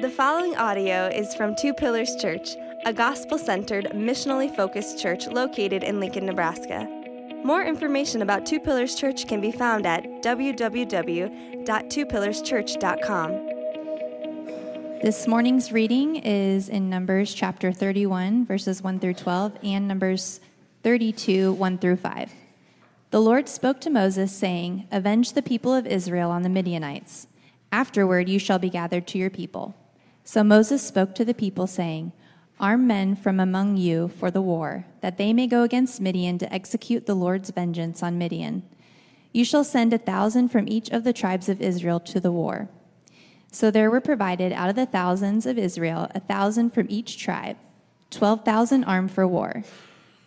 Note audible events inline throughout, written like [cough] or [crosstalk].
The following audio is from Two Pillars Church, a gospel centered, missionally focused church located in Lincoln, Nebraska. More information about Two Pillars Church can be found at www.twopillarschurch.com. This morning's reading is in Numbers chapter 31, verses 1 through 12, and Numbers 32, 1 through 5. The Lord spoke to Moses, saying, Avenge the people of Israel on the Midianites. Afterward you shall be gathered to your people. So Moses spoke to the people, saying, Arm men from among you for the war, that they may go against Midian to execute the Lord's vengeance on Midian. You shall send a thousand from each of the tribes of Israel to the war. So there were provided out of the thousands of Israel a thousand from each tribe, twelve thousand armed for war.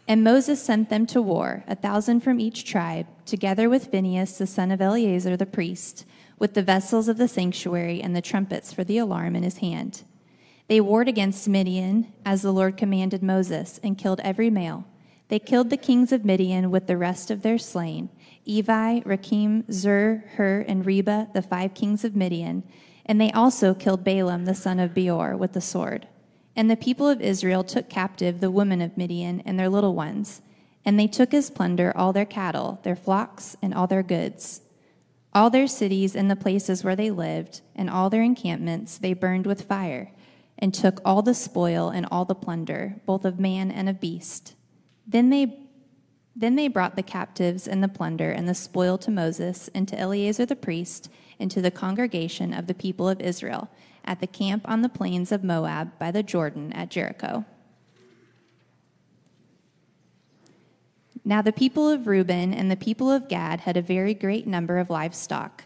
And Moses sent them to war, a thousand from each tribe, together with Phinehas the son of Eleazar the priest with the vessels of the sanctuary and the trumpets for the alarm in his hand. They warred against Midian, as the Lord commanded Moses, and killed every male. They killed the kings of Midian with the rest of their slain Evi, Rekem, Zur, Hur, and Reba, the five kings of Midian. And they also killed Balaam, the son of Beor, with the sword. And the people of Israel took captive the women of Midian and their little ones. And they took as plunder all their cattle, their flocks, and all their goods. All their cities and the places where they lived, and all their encampments, they burned with fire, and took all the spoil and all the plunder, both of man and of beast. Then they then they brought the captives and the plunder and the spoil to Moses and to Eleazar the priest and to the congregation of the people of Israel at the camp on the plains of Moab by the Jordan at Jericho. Now the people of Reuben and the people of Gad had a very great number of livestock.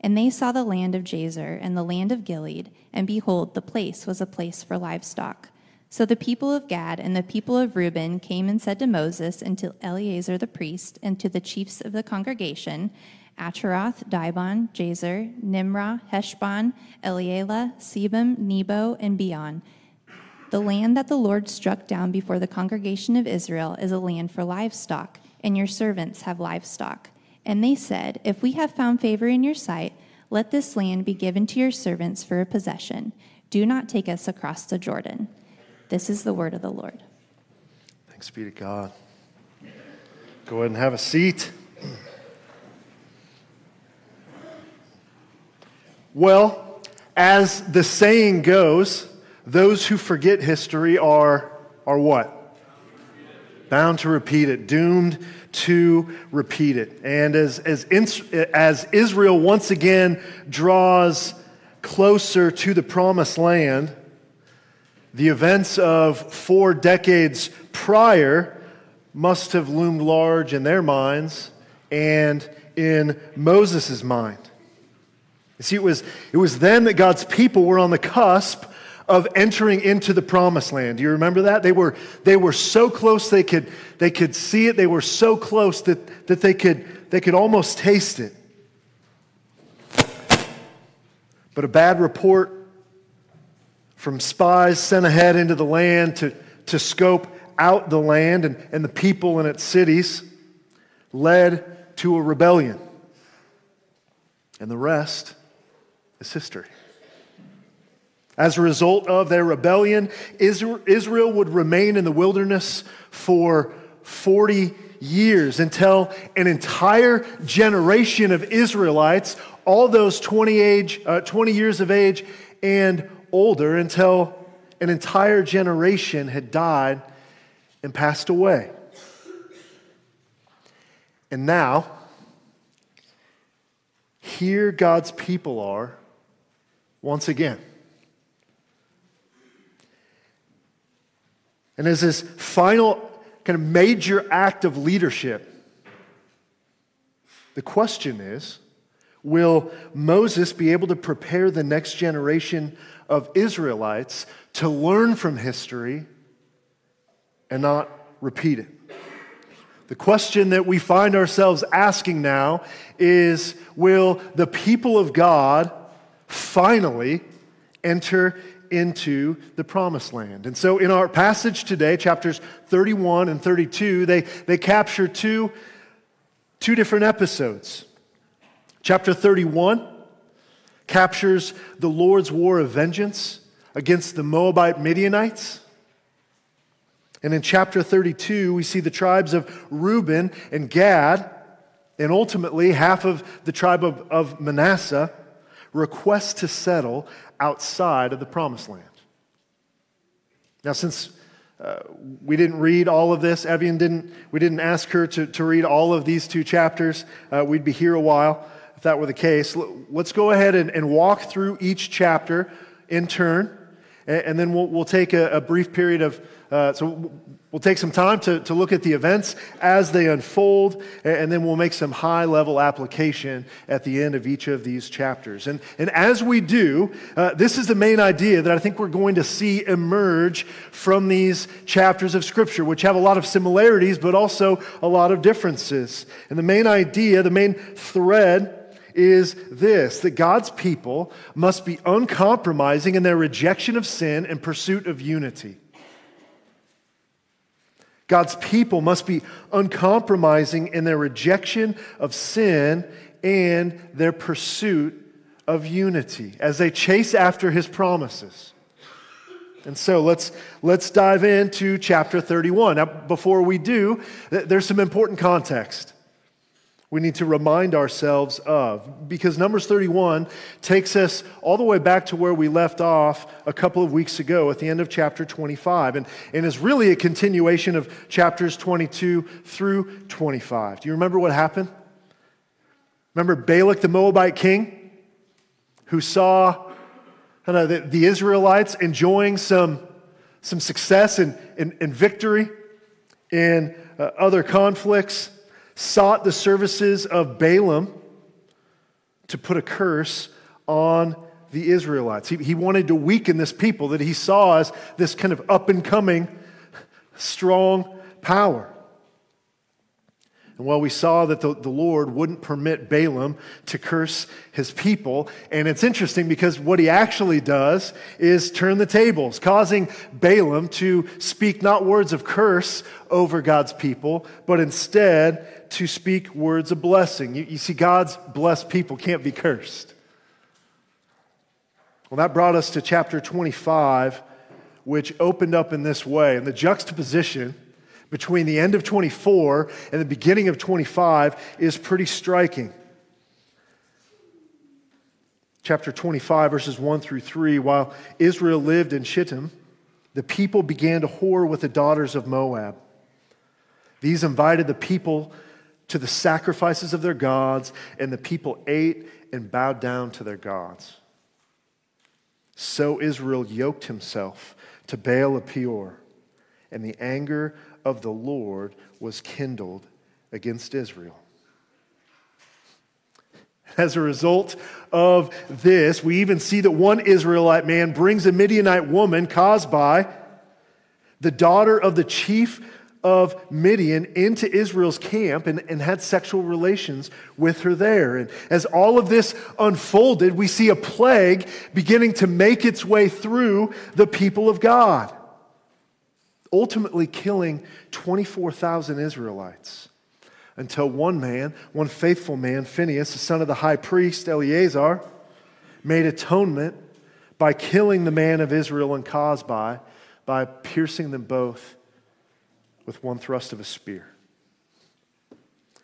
And they saw the land of Jazer and the land of Gilead, and behold, the place was a place for livestock. So the people of Gad and the people of Reuben came and said to Moses and to Eleazar the priest and to the chiefs of the congregation, Ataroth, Dibon, Jazer, Nimrah, Heshbon, Elealeh, Sebam, Nebo, and Beon the land that the Lord struck down before the congregation of Israel is a land for livestock, and your servants have livestock. And they said, If we have found favor in your sight, let this land be given to your servants for a possession. Do not take us across the Jordan. This is the word of the Lord. Thanks be to God. Go ahead and have a seat. Well, as the saying goes, those who forget history are, are what? Bound to repeat it, doomed to repeat it. And as, as, as Israel once again draws closer to the promised land, the events of four decades prior must have loomed large in their minds and in Moses' mind. You see, it was, it was then that God's people were on the cusp of entering into the promised land. Do you remember that? They were, they were so close they could, they could see it. They were so close that, that they, could, they could almost taste it. But a bad report from spies sent ahead into the land to, to scope out the land and, and the people in its cities led to a rebellion. And the rest is history. As a result of their rebellion, Israel would remain in the wilderness for 40 years until an entire generation of Israelites, all those 20, age, uh, 20 years of age and older, until an entire generation had died and passed away. And now, here God's people are once again. And as this final kind of major act of leadership, the question is will Moses be able to prepare the next generation of Israelites to learn from history and not repeat it? The question that we find ourselves asking now is Will the people of God finally enter into the promised land. And so in our passage today, chapters 31 and 32, they, they capture two, two different episodes. Chapter 31 captures the Lord's war of vengeance against the Moabite Midianites. And in chapter 32, we see the tribes of Reuben and Gad, and ultimately half of the tribe of, of Manasseh, request to settle outside of the promised land. Now, since uh, we didn't read all of this, Evian didn't, we didn't ask her to, to read all of these two chapters, uh, we'd be here a while if that were the case. Let's go ahead and, and walk through each chapter in turn, and, and then we'll, we'll take a, a brief period of uh, so we'll take some time to, to look at the events as they unfold, and then we'll make some high level application at the end of each of these chapters. And, and as we do, uh, this is the main idea that I think we're going to see emerge from these chapters of Scripture, which have a lot of similarities, but also a lot of differences. And the main idea, the main thread, is this that God's people must be uncompromising in their rejection of sin and pursuit of unity. God's people must be uncompromising in their rejection of sin and their pursuit of unity as they chase after his promises. And so let's, let's dive into chapter 31. Now, before we do, there's some important context we need to remind ourselves of. Because Numbers 31 takes us all the way back to where we left off a couple of weeks ago at the end of chapter 25, and, and is really a continuation of chapters 22 through 25. Do you remember what happened? Remember Balak, the Moabite king, who saw kind of the, the Israelites enjoying some, some success and, and, and victory in uh, other conflicts sought the services of Balaam to put a curse on the Israelites. He, he wanted to weaken this people that he saw as this kind of up and coming strong power. And while we saw that the, the Lord wouldn't permit Balaam to curse his people, and it's interesting because what he actually does is turn the tables, causing Balaam to speak not words of curse over God's people, but instead to speak words of blessing. You, you see, God's blessed people can't be cursed. Well, that brought us to chapter 25, which opened up in this way. And the juxtaposition between the end of 24 and the beginning of 25 is pretty striking. Chapter 25, verses 1 through 3 While Israel lived in Shittim, the people began to whore with the daughters of Moab. These invited the people to the sacrifices of their gods, and the people ate and bowed down to their gods. So Israel yoked himself to Baal of Peor, and the anger of the Lord was kindled against Israel. As a result of this, we even see that one Israelite man brings a Midianite woman, Cozbi, the daughter of the chief of Midian, into Israel's camp and, and had sexual relations with her there. And as all of this unfolded, we see a plague beginning to make its way through the people of God ultimately killing 24,000 Israelites until one man, one faithful man, Phinehas, the son of the high priest Eleazar, made atonement by killing the man of Israel and Cozbi by piercing them both with one thrust of a spear.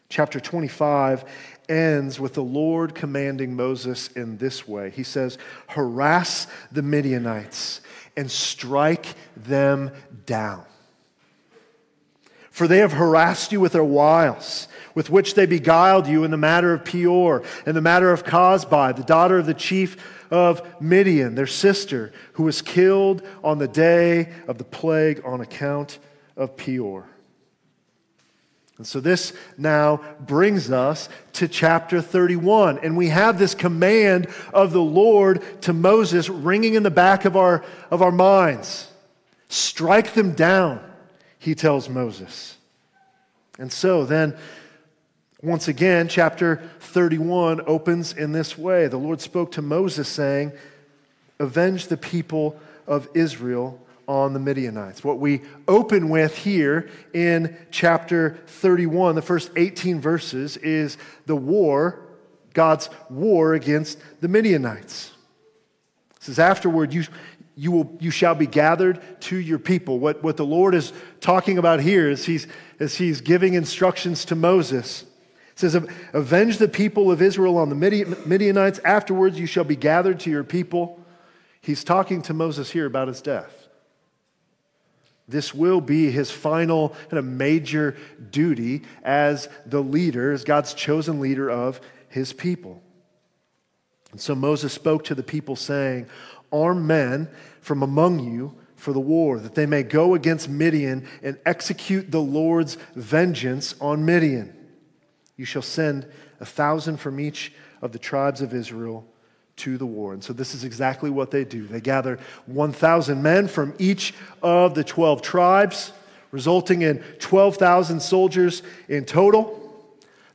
Chapter 25 ends with the Lord commanding Moses in this way. He says, Harass the Midianites and strike them down. For they have harassed you with their wiles, with which they beguiled you in the matter of Peor, and the matter of Cozbi, the daughter of the chief of Midian, their sister, who was killed on the day of the plague on account of Peor. And so this now brings us to chapter 31. And we have this command of the Lord to Moses ringing in the back of our, of our minds. Strike them down, he tells Moses. And so then, once again, chapter 31 opens in this way. The Lord spoke to Moses, saying, Avenge the people of Israel on the Midianites. What we open with here in chapter 31, the first 18 verses, is the war, God's war against the Midianites. It says, Afterward, you, you, will, you shall be gathered to your people. What, what the Lord is talking about here is he's, is he's giving instructions to Moses. It says, Avenge the people of Israel on the Midianites. Afterwards, you shall be gathered to your people. He's talking to Moses here about his death. This will be his final kind of major duty as the leader, as God's chosen leader of his people. And so Moses spoke to the people, saying, Arm men from among you for the war, that they may go against Midian and execute the Lord's vengeance on Midian. You shall send a thousand from each of the tribes of Israel to the war. And so this is exactly what they do. They gather 1,000 men from each of the 12 tribes, resulting in 12,000 soldiers in total.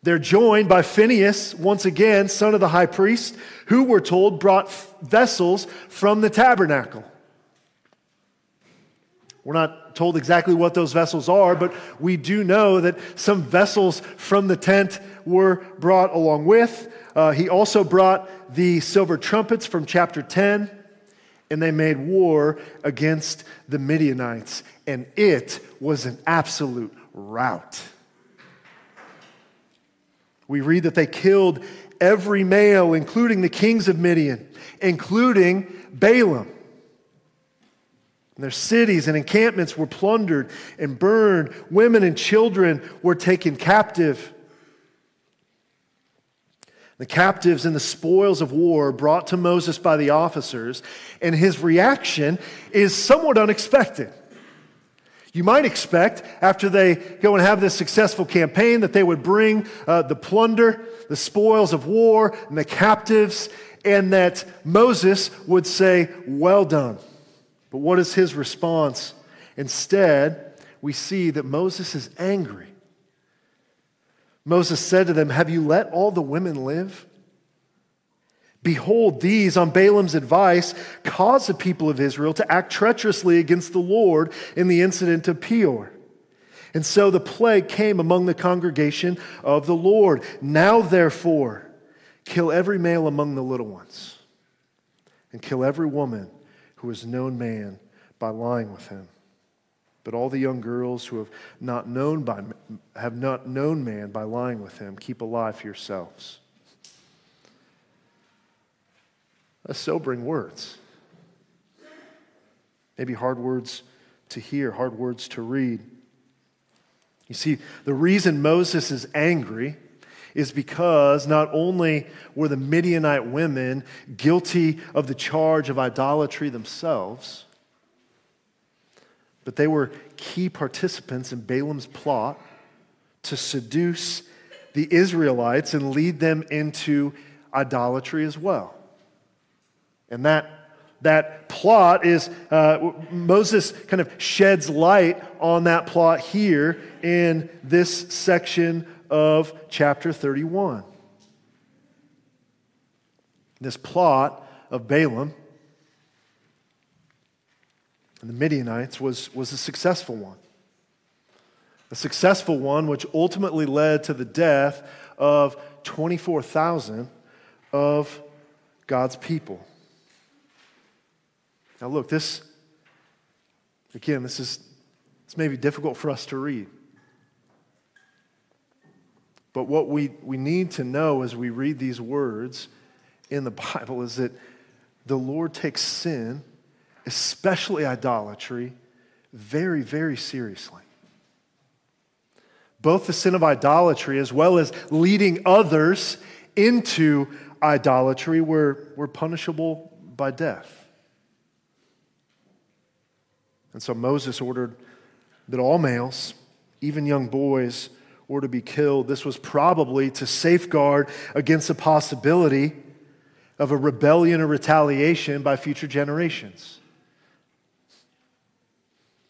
They're joined by Phinehas, once again, son of the high priest, who we're told brought vessels from the tabernacle. We're not told exactly what those vessels are, but we do know that some vessels from the tent were brought along with. Uh, he also brought the silver trumpets from chapter 10, and they made war against the Midianites. And it was an absolute rout. We read that they killed every male, including the kings of Midian, including Balaam. And their cities and encampments were plundered and burned. Women and children were taken captive. The captives and the spoils of war brought to Moses by the officers, and his reaction is somewhat unexpected. You might expect, after they go and have this successful campaign, that they would bring uh, the plunder, the spoils of war, and the captives, and that Moses would say, Well done. But what is his response? Instead, we see that Moses is angry. Moses said to them, Have you let all the women live? Behold, these, on Balaam's advice, caused the people of Israel to act treacherously against the Lord in the incident of Peor. And so the plague came among the congregation of the Lord. Now, therefore, kill every male among the little ones, and kill every woman who has known man by lying with him. But all the young girls who have not known, by, have not known man by lying with him, keep alive for yourselves. That's sobering words. Maybe hard words to hear, hard words to read. You see, the reason Moses is angry is because not only were the Midianite women guilty of the charge of idolatry themselves, but they were key participants in Balaam's plot to seduce the Israelites and lead them into idolatry as well. And that, that plot is, uh, Moses kind of sheds light on that plot here in this section of chapter 31. This plot of Balaam and the Midianites was, was a successful one. A successful one which ultimately led to the death of 24,000 of God's people. Now, look, this, again, this is this may be difficult for us to read. But what we, we need to know as we read these words in the [laughs] Bible is that the Lord takes sin especially idolatry, very, very seriously. Both the sin of idolatry as well as leading others into idolatry were, were punishable by death. And so Moses ordered that all males, even young boys, were to be killed. This was probably to safeguard against the possibility of a rebellion or retaliation by future generations.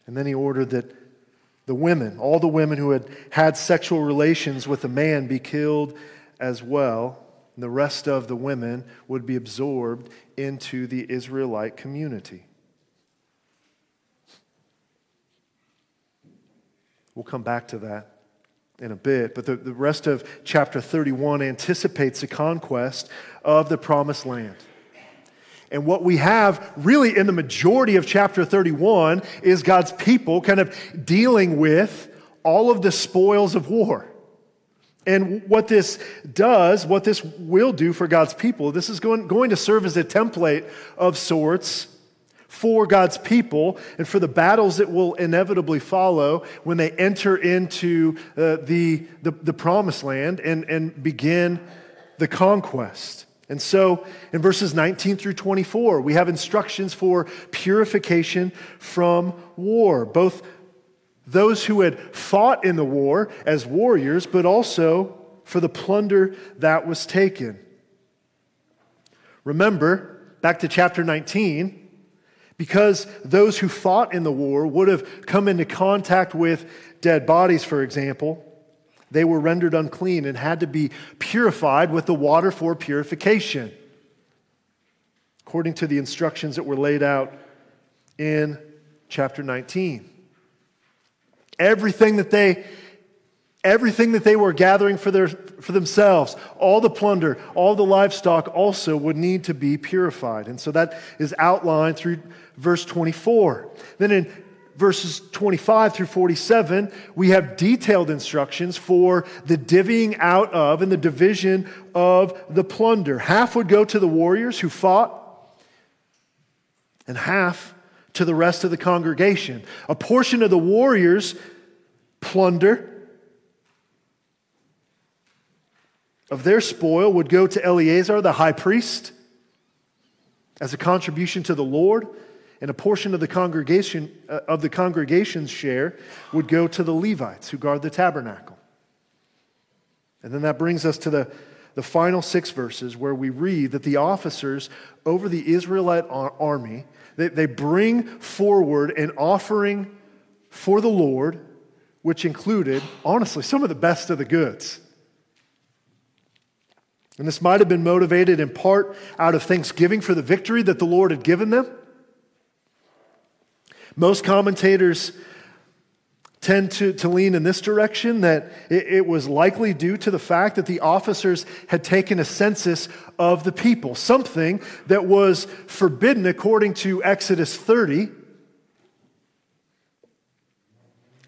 And then he ordered that the women, all the women who had had sexual relations with a man, be killed as well. And the rest of the women would be absorbed into the Israelite community. We'll come back to that in a bit, but the, the rest of chapter 31 anticipates the conquest of the promised land. And what we have really in the majority of chapter 31 is God's people kind of dealing with all of the spoils of war. And what this does, what this will do for God's people, this is going, going to serve as a template of sorts for God's people and for the battles that will inevitably follow when they enter into uh, the, the, the promised land and, and begin the conquest. And so in verses 19 through 24, we have instructions for purification from war, both those who had fought in the war as warriors, but also for the plunder that was taken. Remember, back to chapter 19, because those who fought in the war would have come into contact with dead bodies, for example, they were rendered unclean and had to be purified with the water for purification, according to the instructions that were laid out in chapter 19. Everything that they everything that they were gathering for, their, for themselves, all the plunder, all the livestock also would need to be purified. And so that is outlined through verse 24. Then in verses 25 through 47, we have detailed instructions for the divvying out of and the division of the plunder. Half would go to the warriors who fought, and half to the rest of the congregation. A portion of the warriors' plunder of their spoil would go to Eleazar, the high priest, as a contribution to the Lord and a portion of the congregation uh, of the congregation's share would go to the Levites who guard the tabernacle. And then that brings us to the, the final six verses where we read that the officers over the Israelite army they, they bring forward an offering for the Lord, which included, honestly, some of the best of the goods. And this might have been motivated in part out of thanksgiving for the victory that the Lord had given them. Most commentators tend to, to lean in this direction that it, it, was likely due to the fact that the officers had taken a census of the people, something that was forbidden according to Exodus 30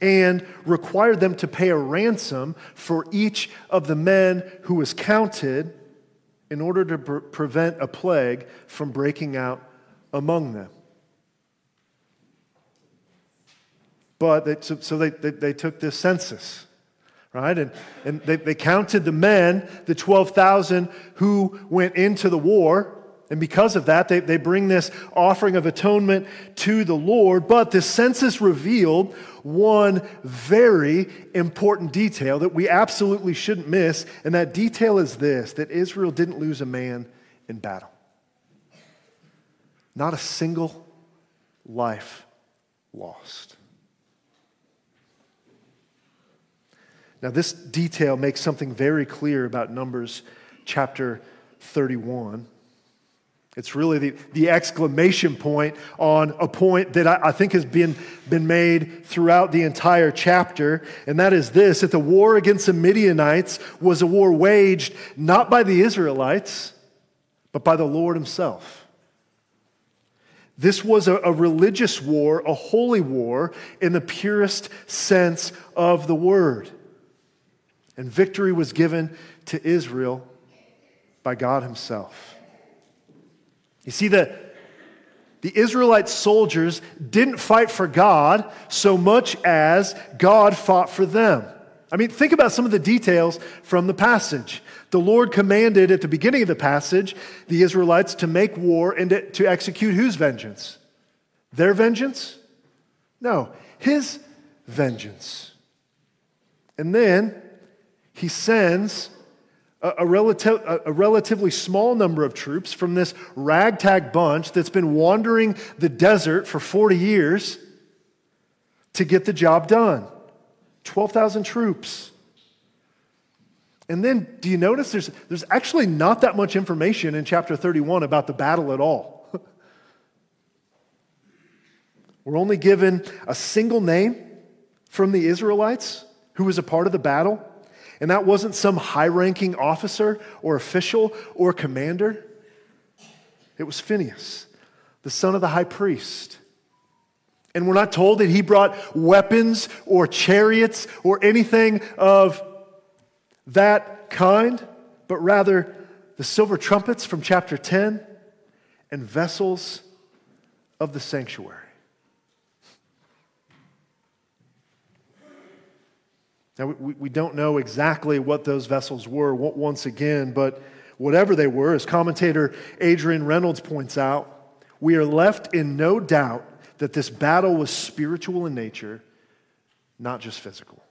and required them to pay a ransom for each of the men who was counted in order to pre- prevent a plague from breaking out among them. But they, so, so they, they, they, took this census, right? And, and they, they counted the men, the 12,000 who went into the war. And because of that, they, they bring this offering of atonement to the Lord. But the census revealed one very important detail that we absolutely shouldn't miss. And that detail is this that Israel didn't lose a man in battle. Not a single life lost. Now, this detail makes something very clear about Numbers chapter 31. It's really the, the exclamation point on a point that I, I, think has been, been made throughout the entire chapter, and that is this that the war against the Midianites was a war waged not by the Israelites, but by the Lord Himself. This was a, a religious war, a holy war, in the purest sense of the word. And victory was given to Israel by God Himself. You see, the, the Israelite soldiers didn't fight for God so much as God fought for them. I mean, think about some of the details from the passage. The Lord commanded at the beginning of the passage the Israelites to make war and to, to execute whose vengeance? Their vengeance? No, His vengeance. And then he sends a, a, relative, a, a relatively small number of troops from this ragtag bunch that's been wandering the desert for 40 years to get the job done 12,000 troops. And then, do you notice there's, there's actually not that much information in chapter 31 about the battle at all? [laughs] We're only given a single name from the Israelites who was a part of the battle. And that wasn't some high ranking officer or official or commander. It was Phinehas, the son of the high priest. And we're not told that he brought weapons or chariots or anything of that kind, but rather the silver trumpets from chapter 10 and vessels of the sanctuary. Now, we, we don't know exactly what those vessels were once again, but whatever they were, as commentator Adrian Reynolds points out, we are left in no doubt that this battle was spiritual in nature, not just physical.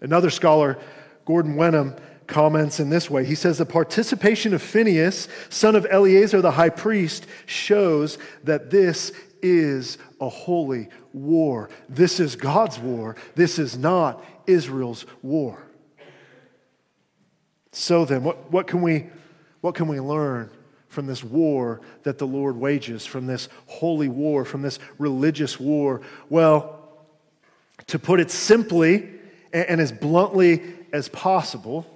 Another scholar, Gordon Wenham, comments in this way. He says the participation of Phinehas, son of Eleazar the high priest, shows that this is a holy war. This is God's war. This is not Israel's war. So then, what, what, can we, what can we learn from this war that the Lord wages, from this holy war, from this religious war? Well, to put it simply and, and as bluntly as possible,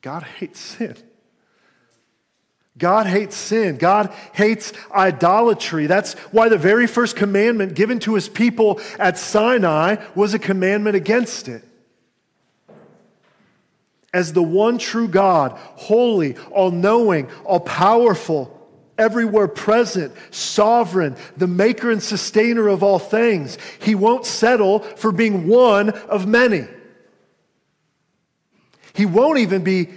God hates sin. God hates sin. God hates idolatry. That's why the very first commandment given to his people at Sinai was a commandment against it. As the one true God, holy, all knowing, all powerful, everywhere present, sovereign, the maker and sustainer of all things, he won't settle for being one of many. He won't even be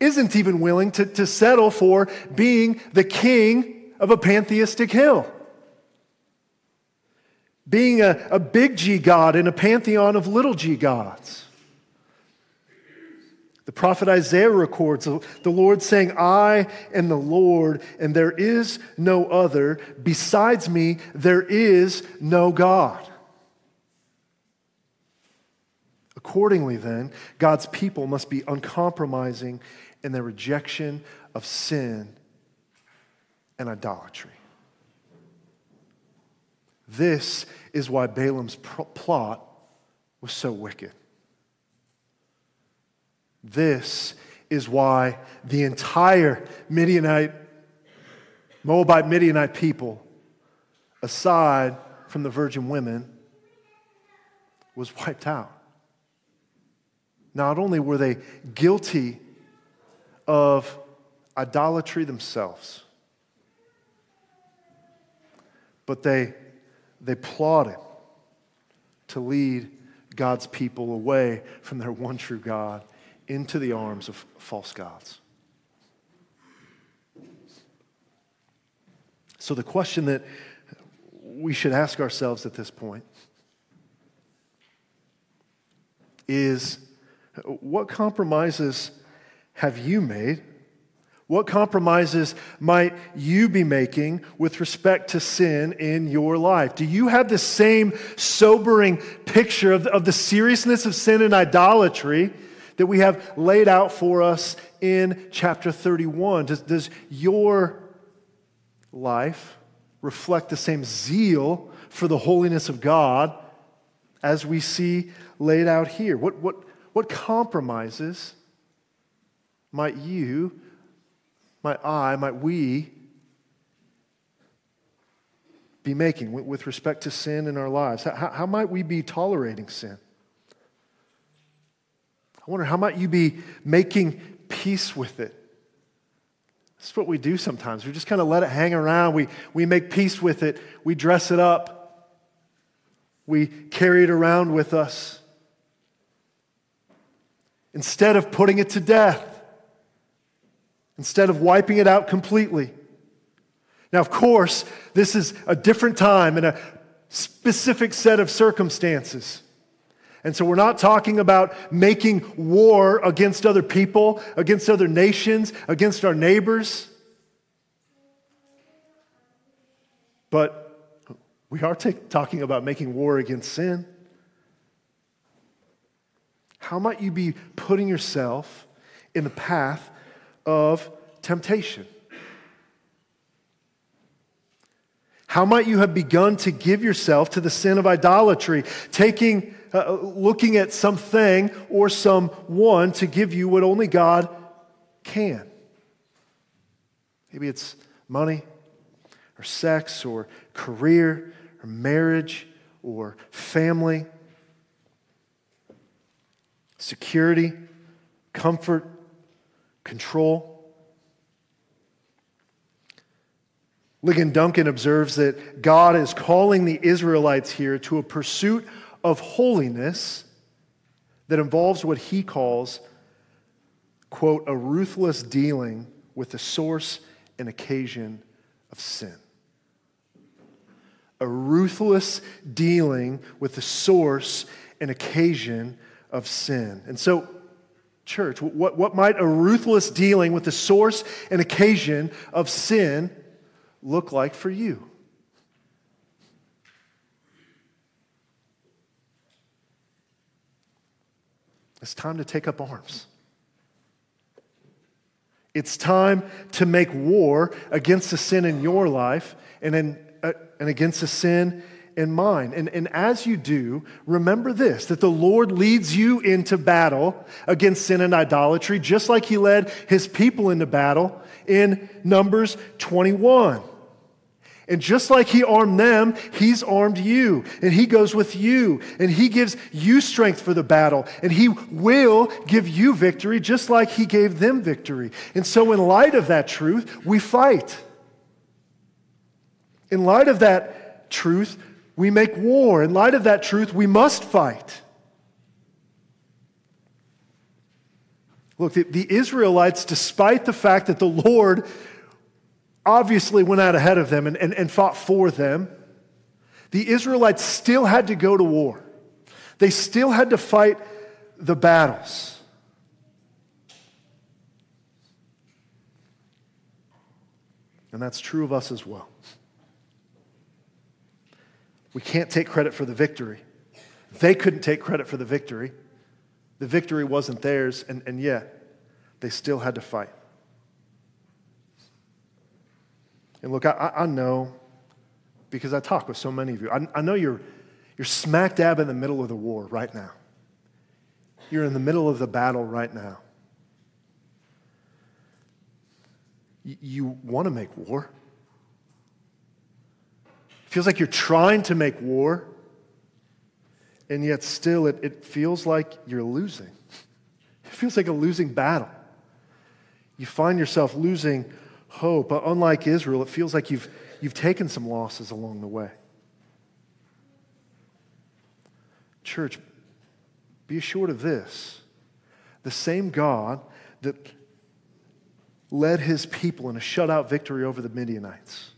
isn't even willing to, to settle for being the king of a pantheistic hill. Being a, a big G God in a pantheon of little g gods. The prophet Isaiah records the Lord saying, I am the Lord, and there is no other. Besides me, there is no God. Accordingly, then, God's people must be uncompromising in their rejection of sin and idolatry. This is why Balaam's plot was so wicked. This is why the entire Midianite, Moabite Midianite people, aside from the virgin women, was wiped out. Not only were they guilty of idolatry themselves. But they, they plotted to lead God's people away from their one true God into the arms of false gods. So, the question that we should ask ourselves at this point is what compromises have you made? What compromises might you be making with respect to sin in your life? Do you have the same sobering picture of the, of the seriousness of sin and idolatry that we have laid out for us in chapter 31? Does, does your life reflect the same zeal for the holiness of God as we see laid out here? What, what, what compromises? might you, might I, might we be making with respect to sin in our lives? How, how might we be tolerating sin? I wonder, how might you be making peace with it? That's what we do sometimes. We just kind of let it hang around. We, we make peace with it. We dress it up. We carry it around with us. Instead of putting it to death instead of wiping it out completely. Now, of course, this is a different time and a specific set of circumstances. And so we're not talking about making war against other people, against other nations, against our neighbors. But we are t- talking about making war against sin. How might you be putting yourself in the path of temptation? How might you have begun to give yourself to the sin of idolatry, taking, uh, looking at something or someone to give you what only God can? Maybe it's money or sex or career or marriage or family, security, comfort, control. Ligon Duncan observes that God is calling the Israelites here to a pursuit of holiness that involves what he calls, quote, a ruthless dealing with the source and occasion of sin. A ruthless dealing with the source and occasion of sin. And so, church, what, what might a ruthless dealing with the source and occasion of sin look like for you? It's time to take up arms. It's time to make war against the sin in your life and, in, uh, and against the sin in mine. And, and as you do, remember this that the Lord leads you into battle against sin and idolatry, just like He led His people into battle in Numbers 21. And just like he armed them, he's armed you. And he goes with you. And he gives you strength for the battle. And he will give you victory just like he gave them victory. And so, in light of that truth, we fight. In light of that truth, we make war. In light of that truth, we must fight. Look, the, the Israelites, despite the fact that the Lord obviously went out ahead of them and, and, and fought for them, the Israelites still had to go to war. They still had to fight the battles. And that's true of us as well. We can't take credit for the victory. They couldn't take credit for the victory. The victory wasn't theirs, and, and yet they still had to fight. And look, I, I know because I talk with so many of you. I, I know you're, you're smack dab in the middle of the war right now. You're in the middle of the battle right now. You, you want to make war. Feels like you're trying to make war, and yet still it, it feels like you're losing. [laughs] It feels like a losing battle. You find yourself losing hope. But unlike Israel, it feels like you've, you've taken some losses along the way. Church, be assured of this the same God that led his people in a shutout victory over the Midianites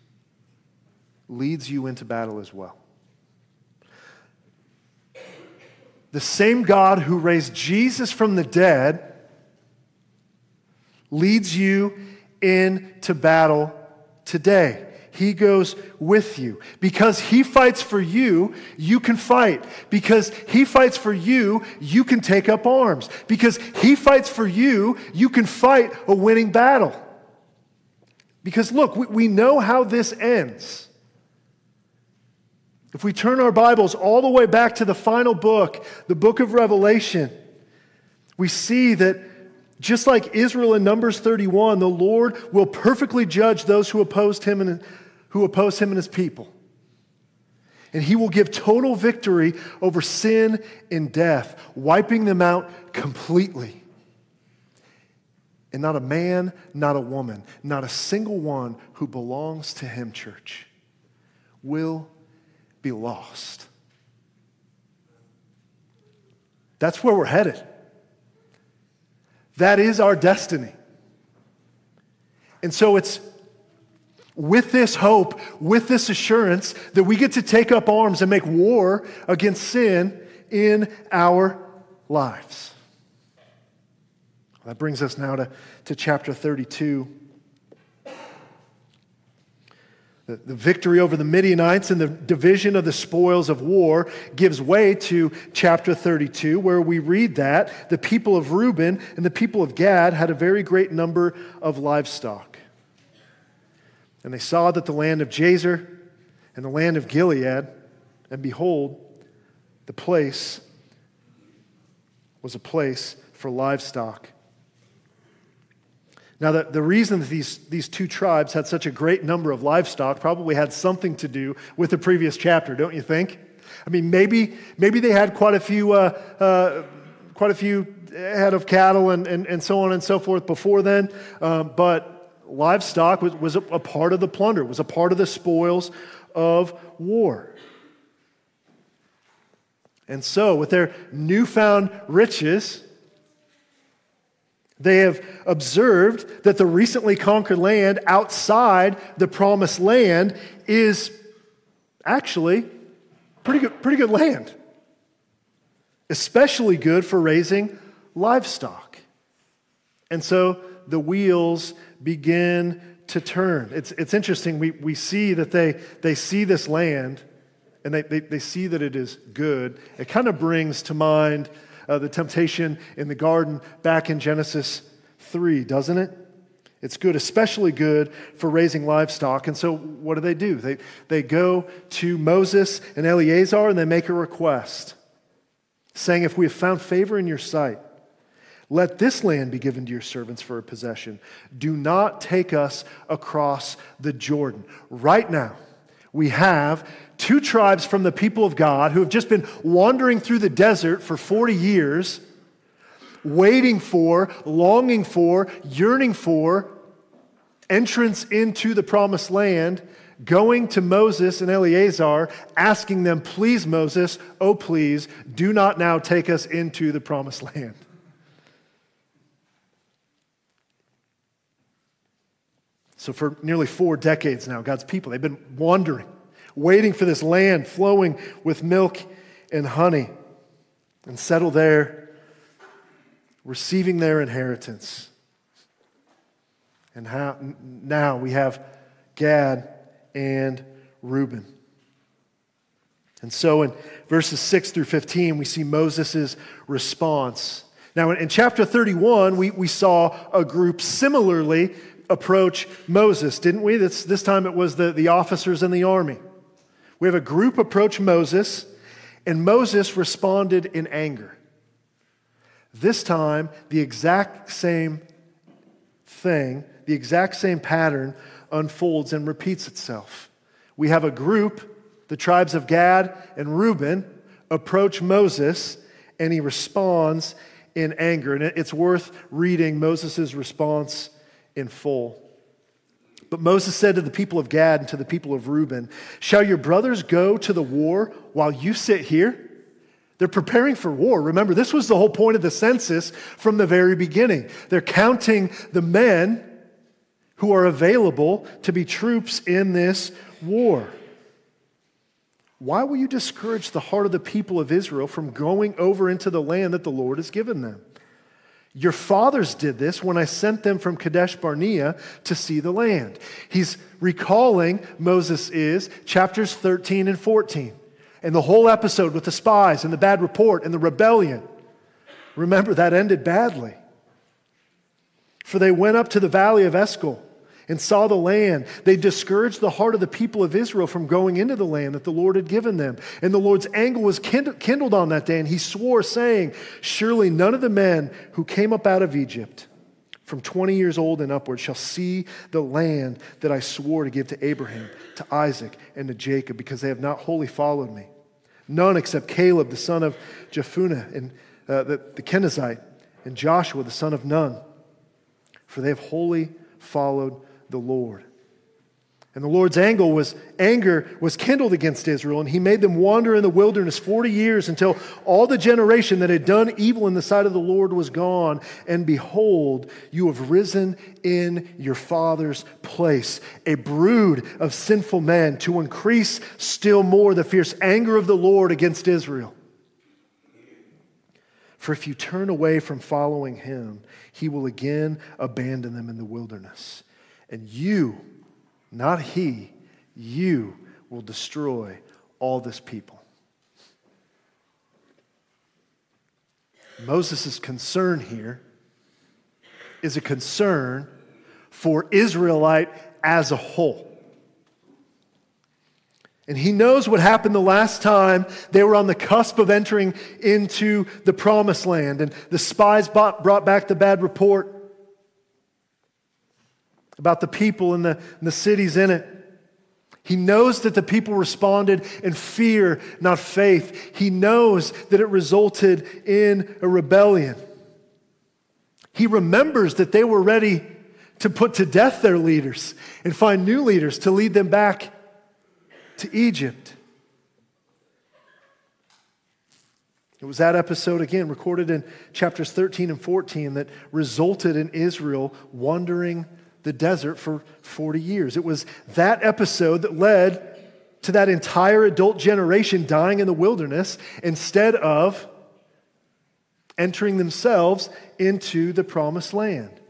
leads you into battle as well. The same God who raised Jesus from the dead leads you into battle today. He goes with you. Because he fights for you, you can fight. Because he fights for you, you can take up arms. Because he fights for you, you can fight a winning battle. Because look, we, know how this ends. If we turn our Bibles all the way back to the final book, the book of Revelation, we see that just like Israel in Numbers 31, the Lord will perfectly judge those who opposed him and who oppose him and his people. And he will give total victory over sin and death, wiping them out completely. And not a man, not a woman, not a single one who belongs to him, church, will be lost. That's where we're headed. That is our destiny. And so it's with this hope, with this assurance that we get to take up arms and make war against sin in our lives. That brings us now to, to chapter 32. The, the victory over the Midianites and the division of the spoils of war gives way to chapter 32, where we read that the people of Reuben and the people of Gad had a very great number of livestock. And they saw that the land of Jazer and the land of Gilead, and behold, the place was a place for livestock. Now, the, the reason that these, these two tribes had such a great number of livestock probably had something to do with the previous chapter, don't you think? I mean, maybe, maybe they had quite a few, uh, uh, quite a few head of cattle and, and, and so on and so forth before then, um, but livestock was, was a, a part of the plunder, was a part of the spoils of war. And so, with their newfound riches, they have observed that the recently conquered land outside the promised land is actually pretty good, pretty good land, especially good for raising livestock. And so the wheels begin to turn. It's, it's interesting. We, we see that they, they see this land and they, they, they see that it is good. It kind of brings to mind uh, the temptation in the garden back in Genesis 3, doesn't it? It's good, especially good for raising livestock. And so, what do they do? They, they go to Moses and Eleazar and they make a request, saying, If we have found favor in your sight, let this land be given to your servants for a possession. Do not take us across the Jordan. Right now, we have two tribes from the people of God who have just been wandering through the desert for 40 years, waiting for, longing for, yearning for entrance into the promised land, going to Moses and Eleazar, asking them, Please, Moses, oh, please, do not now take us into the promised land. So, for nearly four decades now, God's people, they've been wandering waiting for this land flowing with milk and honey, and settle there, receiving their inheritance. And how, now we have Gad and Reuben. And so in verses 6 through 15, we see Moses' response. Now, in, chapter 31, we, we saw a group similarly approach Moses, didn't we? This, this time it was the, the officers in the army. We have a group approach Moses, and Moses responded in anger. This time, the exact same thing, the exact same pattern unfolds and repeats itself. We have a group, the tribes of Gad and Reuben, approach Moses, and he responds in anger. And it's worth reading Moses' response in full. But Moses said to the people of Gad and to the people of Reuben, Shall your brothers go to the war while you sit here? They're preparing for war. Remember, this was the whole point of the census from the very beginning. They're counting the men who are available to be troops in this war. Why will you discourage the heart of the people of Israel from going over into the land that the Lord has given them? Your fathers did this when I sent them from Kadesh Barnea to see the land. He's recalling, Moses is, chapters 13 and 14, and the whole episode with the spies and the bad report and the rebellion. Remember, that ended badly. For they went up to the valley of Eshcol and saw the land. They discouraged the heart of the people of Israel from going into the land that the Lord had given them. And the Lord's anger was kindled on that day, and he swore, saying, Surely none of the men who came up out of Egypt from 20 years old and upward shall see the land that I swore to give to Abraham, to Isaac, and to Jacob, because they have not wholly followed me. None except Caleb, the son of Jephunneh, and uh, the, the Kenizzite, and Joshua, the son of Nun, for they have wholly followed the Lord. And the Lord's anger was, anger was kindled against Israel, and he made them wander in the wilderness 40 years until all the generation that had done evil in the sight of the Lord was gone. And behold, you have risen in your father's place, a brood of sinful men, to increase still more the fierce anger of the Lord against Israel. For if you turn away from following him, he will again abandon them in the wilderness and you, not he, you will destroy all this people. Moses' concern here is a concern for Israelite as a whole. And he knows what happened the last time they were on the cusp of entering into the promised land. And the spies brought back the bad report. About the people and the, and the cities in it. He knows that the people responded in fear, not faith. He knows that it resulted in a rebellion. He remembers that they were ready to put to death their leaders and find new leaders to lead them back to Egypt. It was that episode, again, recorded in chapters 13 and 14, that resulted in Israel wandering the desert for 40 years. It was that episode that led to that entire adult generation dying in the wilderness instead of entering themselves into the promised land.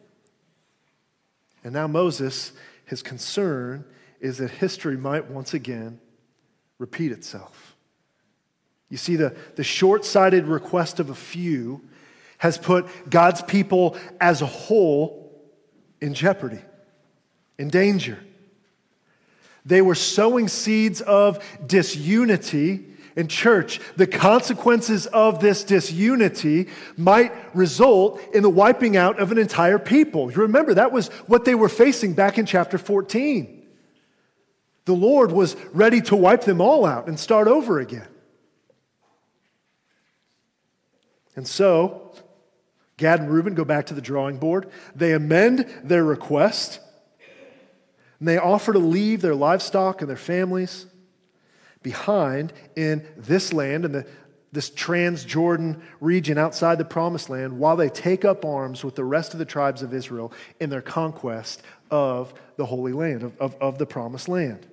And now Moses, his concern is that history might once again repeat itself. You see, the, the short sighted request of a few has put God's people as a whole in jeopardy, in danger. They were sowing seeds of disunity in church. The consequences of this disunity might result in the wiping out of an entire people. You remember, that was what they were facing back in chapter 14. The Lord was ready to wipe them all out and start over again. And so, Gad and Reuben go back to the drawing board. They amend their request. And they offer to leave their livestock and their families behind in this land, in the, this Transjordan region outside the promised land, while they take up arms with the rest of the tribes of Israel in their conquest of the Holy Land, of, of, of the promised land.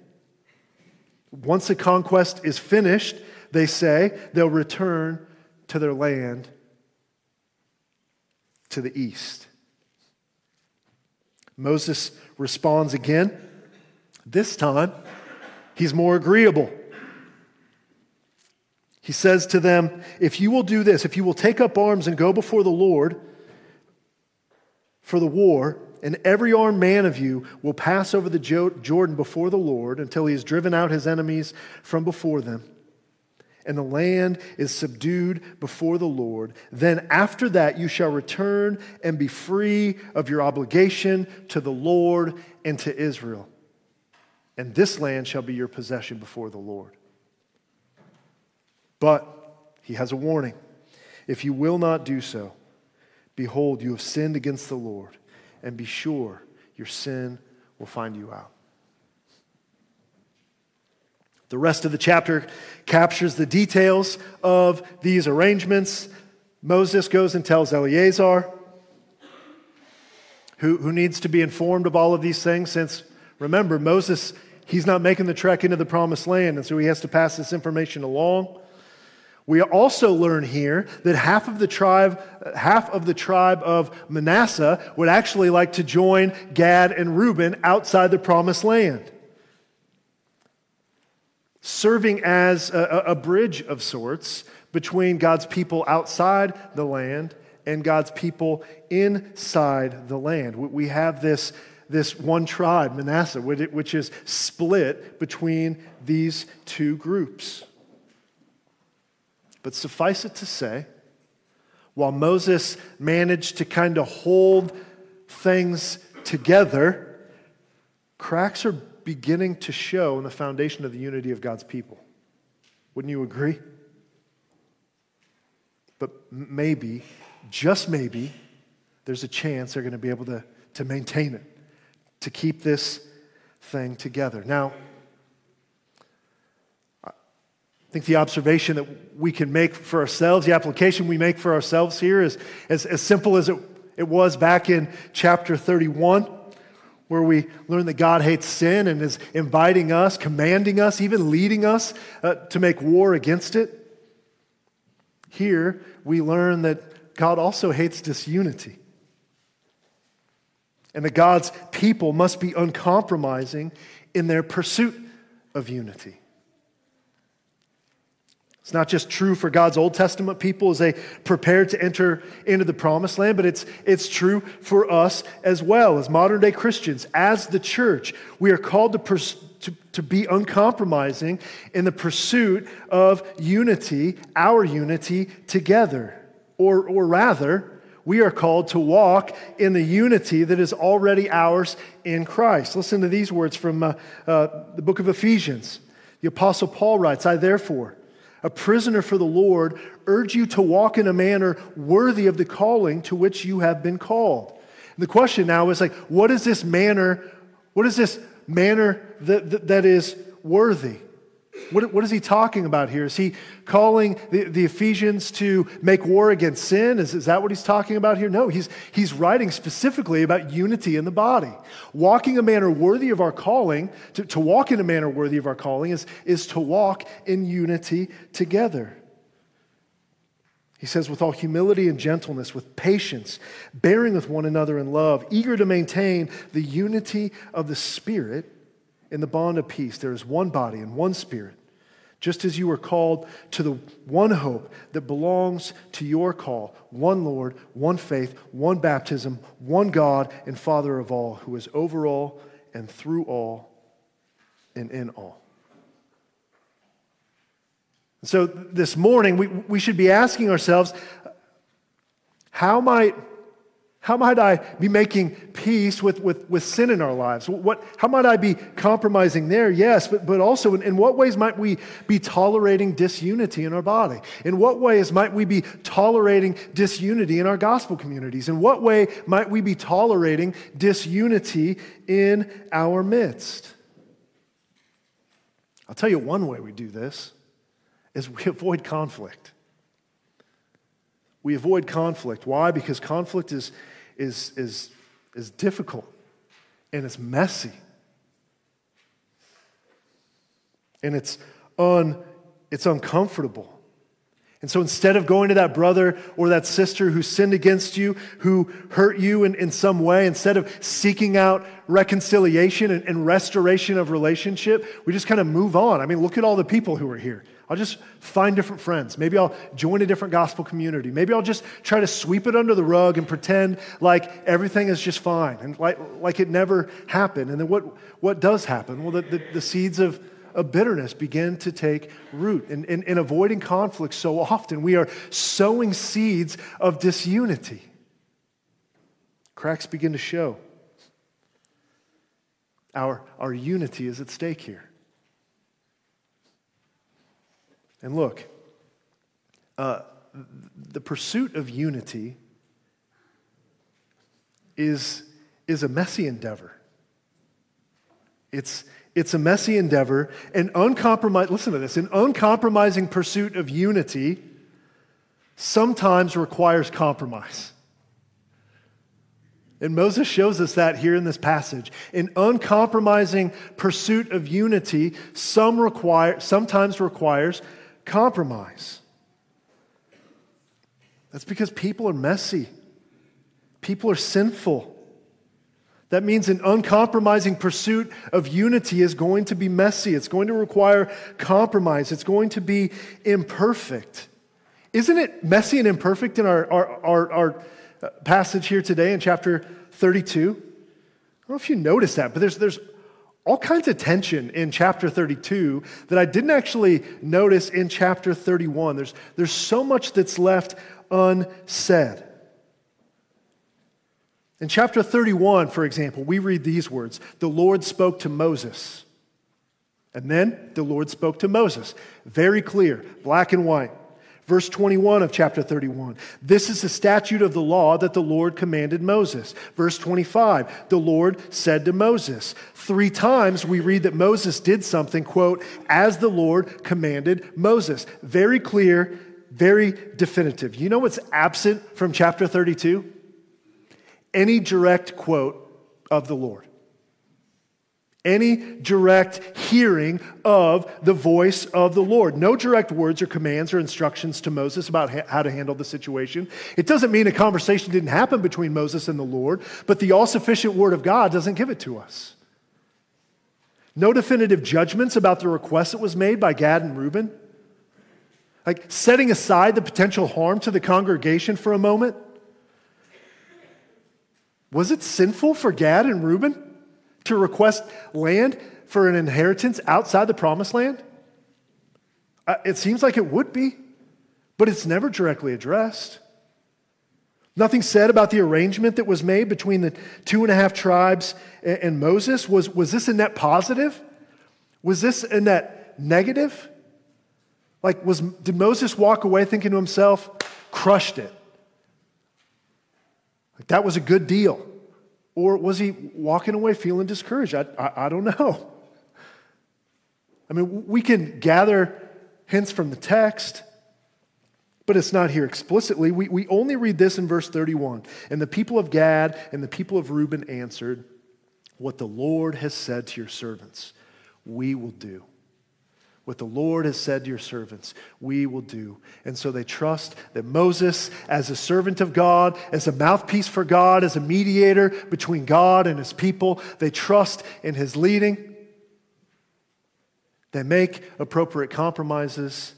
Once the conquest is finished, they say they'll return to their land to the east. Moses responds again. This time, he's more agreeable. He says to them, If you will do this, if you will take up arms and go before the Lord for the war, and every armed man of you will pass over the Jordan before the Lord until he has driven out his enemies from before them and the land is subdued before the Lord. Then after that you shall return and be free of your obligation to the Lord and to Israel. And this land shall be your possession before the Lord. But he has a warning. If you will not do so, behold, you have sinned against the Lord, and be sure your sin will find you out. The rest of the chapter captures the details of these arrangements. Moses goes and tells Eleazar, who, who needs to be informed of all of these things, since remember, Moses, he's not making the trek into the promised land, and so he has to pass this information along. We also learn here that half of the tribe, half of the tribe of Manasseh would actually like to join Gad and Reuben outside the promised land serving as a, a, bridge of sorts between God's people outside the land and God's people inside the land. We have this, this one tribe, Manasseh, which is split between these two groups. But suffice it to say, while Moses managed to kind of hold things together, cracks are beginning to show in the foundation of the unity of God's people. Wouldn't you agree? But maybe, just maybe, there's a chance they're going to be able to, to maintain it, to keep this thing together. Now, I think the observation that we can make for ourselves, the application we make for ourselves here is as, as simple as it, it was back in chapter 31 where we learn that God hates sin and is inviting us, commanding us, even leading us uh, to make war against it. Here, we learn that God also hates disunity. And that God's people must be uncompromising in their pursuit of unity. It's not just true for God's Old Testament people as they prepared to enter into the promised land, but it's, it's true for us as well, as modern day Christians, as the church. We are called to, pers- to, to be uncompromising in the pursuit of unity, our unity together. Or, or rather, We are called to walk in the unity that is already ours in Christ. Listen to these words from uh, uh, the book of Ephesians. The Apostle Paul writes, I therefore, a prisoner for the Lord, urge you to walk in a manner worthy of the calling to which you have been called. And the question now is like, what is this manner? What is this manner that, that, that is worthy? What, what is he talking about here? Is he calling the, the Ephesians to make war against sin? Is, is that what he's talking about here? No, he's, he's writing specifically about unity in the body. Walking a manner worthy of our calling, to, to walk in a manner worthy of our calling, is, is to walk in unity together. He says, with all humility and gentleness, with patience, bearing with one another in love, eager to maintain the unity of the Spirit in the bond of peace. There is one body and one Spirit, just as you were called to the one hope that belongs to your call one Lord, one faith, one baptism, one God and Father of all, who is over all and through all and in all. So this morning, we, we should be asking ourselves how might, how might I be making peace with, with, with sin in our lives? What, how might I be compromising there? Yes, but, but also in, in what ways might we be tolerating disunity in our body? In what ways might we be tolerating disunity in our gospel communities? In what way might we be tolerating disunity in our midst? I'll tell you one way we do this is we [laughs] avoid conflict. We avoid conflict. Why? Because conflict is, is, is, is difficult and it's messy. And it's, un, it's uncomfortable. And so instead of going to that brother or that sister who sinned against you, who hurt you in, in some way, instead of seeking out reconciliation and, and restoration of relationship, we just kind of move on. I mean, look at all the people who are here. I'll just find different friends. Maybe I'll join a different gospel community. Maybe I'll just try to sweep it under the rug and pretend like everything is just fine and like, like it never happened. And then what, what does happen? Well, the, the, the seeds of, of bitterness begin to take root. And in, in avoiding conflict so often, we are sowing seeds of disunity. Cracks begin to show. Our, our unity is at stake here. And look, uh, the pursuit of unity is, is a messy endeavor. It's, it's a messy endeavor. An uncompromised, listen to this, an uncompromising pursuit of unity sometimes requires compromise. And Moses shows us that here in this passage. An uncompromising pursuit of unity some require, sometimes requires compromise. That's because people are messy, people are sinful. That means an uncompromising pursuit of unity is going to be messy. It's going to require compromise. It's going to be imperfect. Isn't it messy and imperfect in our, our, our, our uh, passage here today in chapter 32? I don't know if you noticed that, but there's, there's all kinds of tension in chapter 32 that I didn't actually notice in chapter 31. There's, there's so much that's left unsaid. In chapter 31, for example, we read these words The Lord spoke to Moses. And then the Lord spoke to Moses. Very clear, black and white. Verse 21 of chapter 31. This is the statute of the law that the Lord commanded Moses. Verse 25. The Lord said to Moses. Three times we read that Moses did something, quote, as the Lord commanded Moses. Very clear, very definitive. You know what's absent from chapter 32? Any direct quote of the Lord any direct hearing of the voice of the Lord. No direct words or commands or instructions to Moses about ha- how to handle the situation. It doesn't mean a conversation didn't happen between Moses and the Lord, but the all sufficient word of God doesn't give it to us. No definitive judgments about the request that was made by Gad and Reuben. Like setting aside the potential harm to the congregation for a moment. Was it sinful for Gad and Reuben? to request land for an inheritance outside the promised land? Uh, it seems like it would be, but it's never directly addressed. Nothing said about the arrangement that was made between the two and a half tribes and Moses. Was, was this a net positive? Was this a net negative? Like, was, did Moses walk away thinking to himself, crushed it? Like, that was a good deal. Or was he walking away feeling discouraged? I, I, I don't know. [laughs] I mean, we can gather hints from the text, but it's not here explicitly. We, we only read this in verse 31. And the people of Gad and the people of Reuben answered, What the Lord has said to your servants, we will do. What the Lord has said to your servants, we will do. And so they trust that Moses, as a servant of God, as a mouthpiece for God, as a mediator between God and his people, they trust in his leading. They make appropriate compromises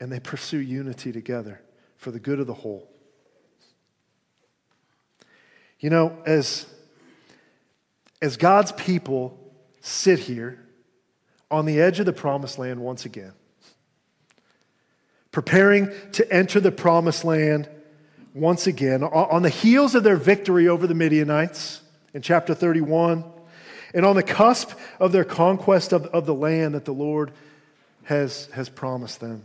and they pursue unity together for the good of the whole. You know, as, as God's people sit here on the edge of the promised land once again, preparing to enter the promised land once again, on the heels of their victory over the Midianites in chapter 31 and on the cusp of their conquest of, of the land that the Lord has, has promised them.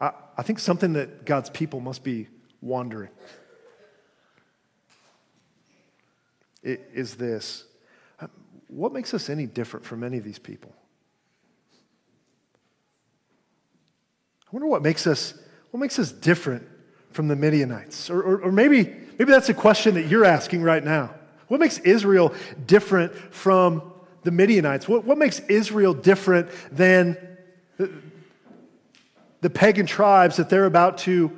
I, I think something that God's people must be wondering is this what makes us any different from any of these people? I wonder what makes us, what makes us different from the Midianites. Or, or, or maybe, maybe that's a question that you're asking right now. What makes Israel different from the Midianites? What, what makes Israel different than the, the pagan tribes that they're about to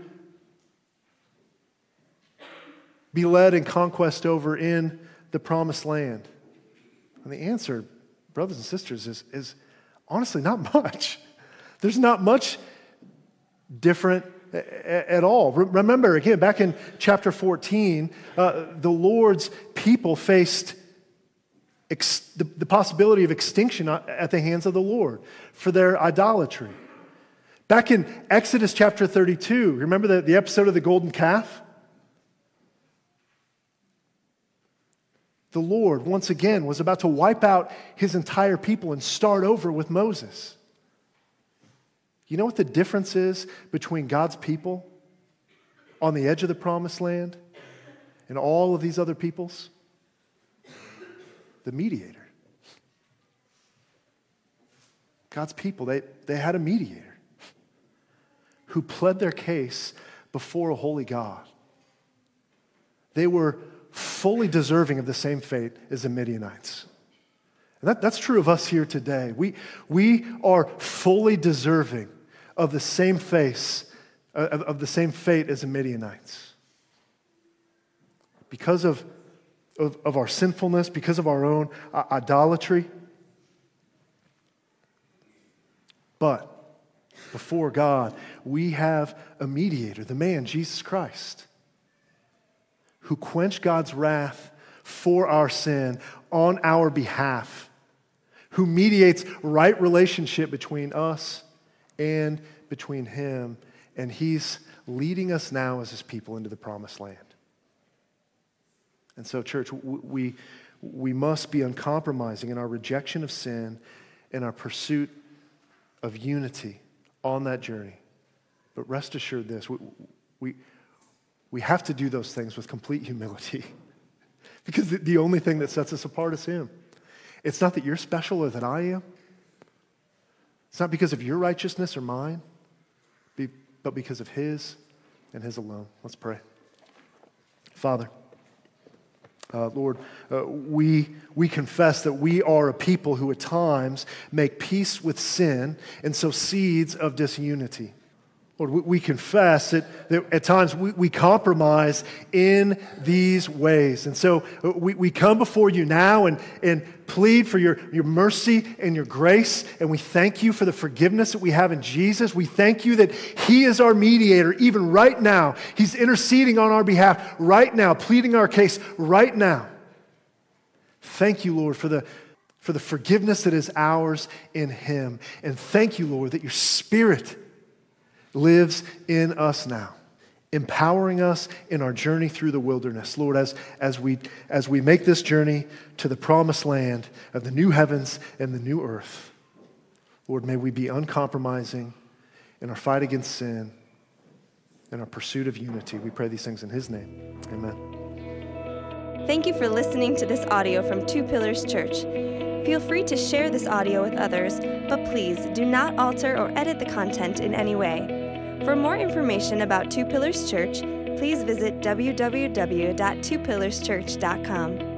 be led in conquest over in the promised land? And the answer, brothers and sisters, is, is honestly not [laughs] much. There's not much different at all. Remember, again, back in chapter 14, uh, the Lord's people faced ex- the, the possibility of extinction at the hands of the Lord for their idolatry. Back in Exodus chapter 32, remember the, the episode of the golden calf? The Lord, once again, was about to wipe out his entire people and start over with Moses. You know what the difference is between God's people on the edge of the promised land and all of these other peoples? The mediator. God's people, they, they had a mediator who pled their case before a holy God. They were fully deserving of the same fate as the Midianites. And that, that's true of us here today. We, we are fully deserving of the same face, uh, of, of the same fate as the Midianites. Because of, of, of our sinfulness, because of our own uh, idolatry. But before God, we have a mediator, the man, Jesus Christ, who quenched God's wrath for our sin on our behalf, who mediates right relationship between us and between him. And he's leading us now as his people into the promised land. And so, church, we, we must be uncompromising in our rejection of sin and our pursuit of unity on that journey. But rest assured this we, we, we have to do those things with complete humility [laughs] because the, only thing that sets us apart is Him. It's not that you're special than I am, it's not because of your righteousness or mine, but because of His and His alone. Let's pray. Father, uh, Lord, uh, we, we confess that we are a people who at times make peace with sin and sow seeds of disunity. Lord, we confess that, that at times we, we compromise in these ways. And so uh, we, we come before you now and, and plead for your, your mercy and your grace. And we thank you for the forgiveness that we have in Jesus. We thank you that He is our mediator, even right now. He's interceding on our behalf right now, pleading our case right now. Thank you, Lord, for the, for the forgiveness that is ours in Him. And thank you, Lord, that your Spirit lives in us now. empowering us in our journey through the wilderness. Lord, as, as, we, as we make this journey to the promised land of the new heavens and the new earth, Lord, may we be uncompromising in our fight against sin and our pursuit of unity. We pray these things in His name. Amen. Thank you for listening to this audio from Two Pillars Church. Feel free to share this audio with others, but please do not alter or edit the content in any way. For more information about Two Pillars Church, please visit www.twopillarschurch.com.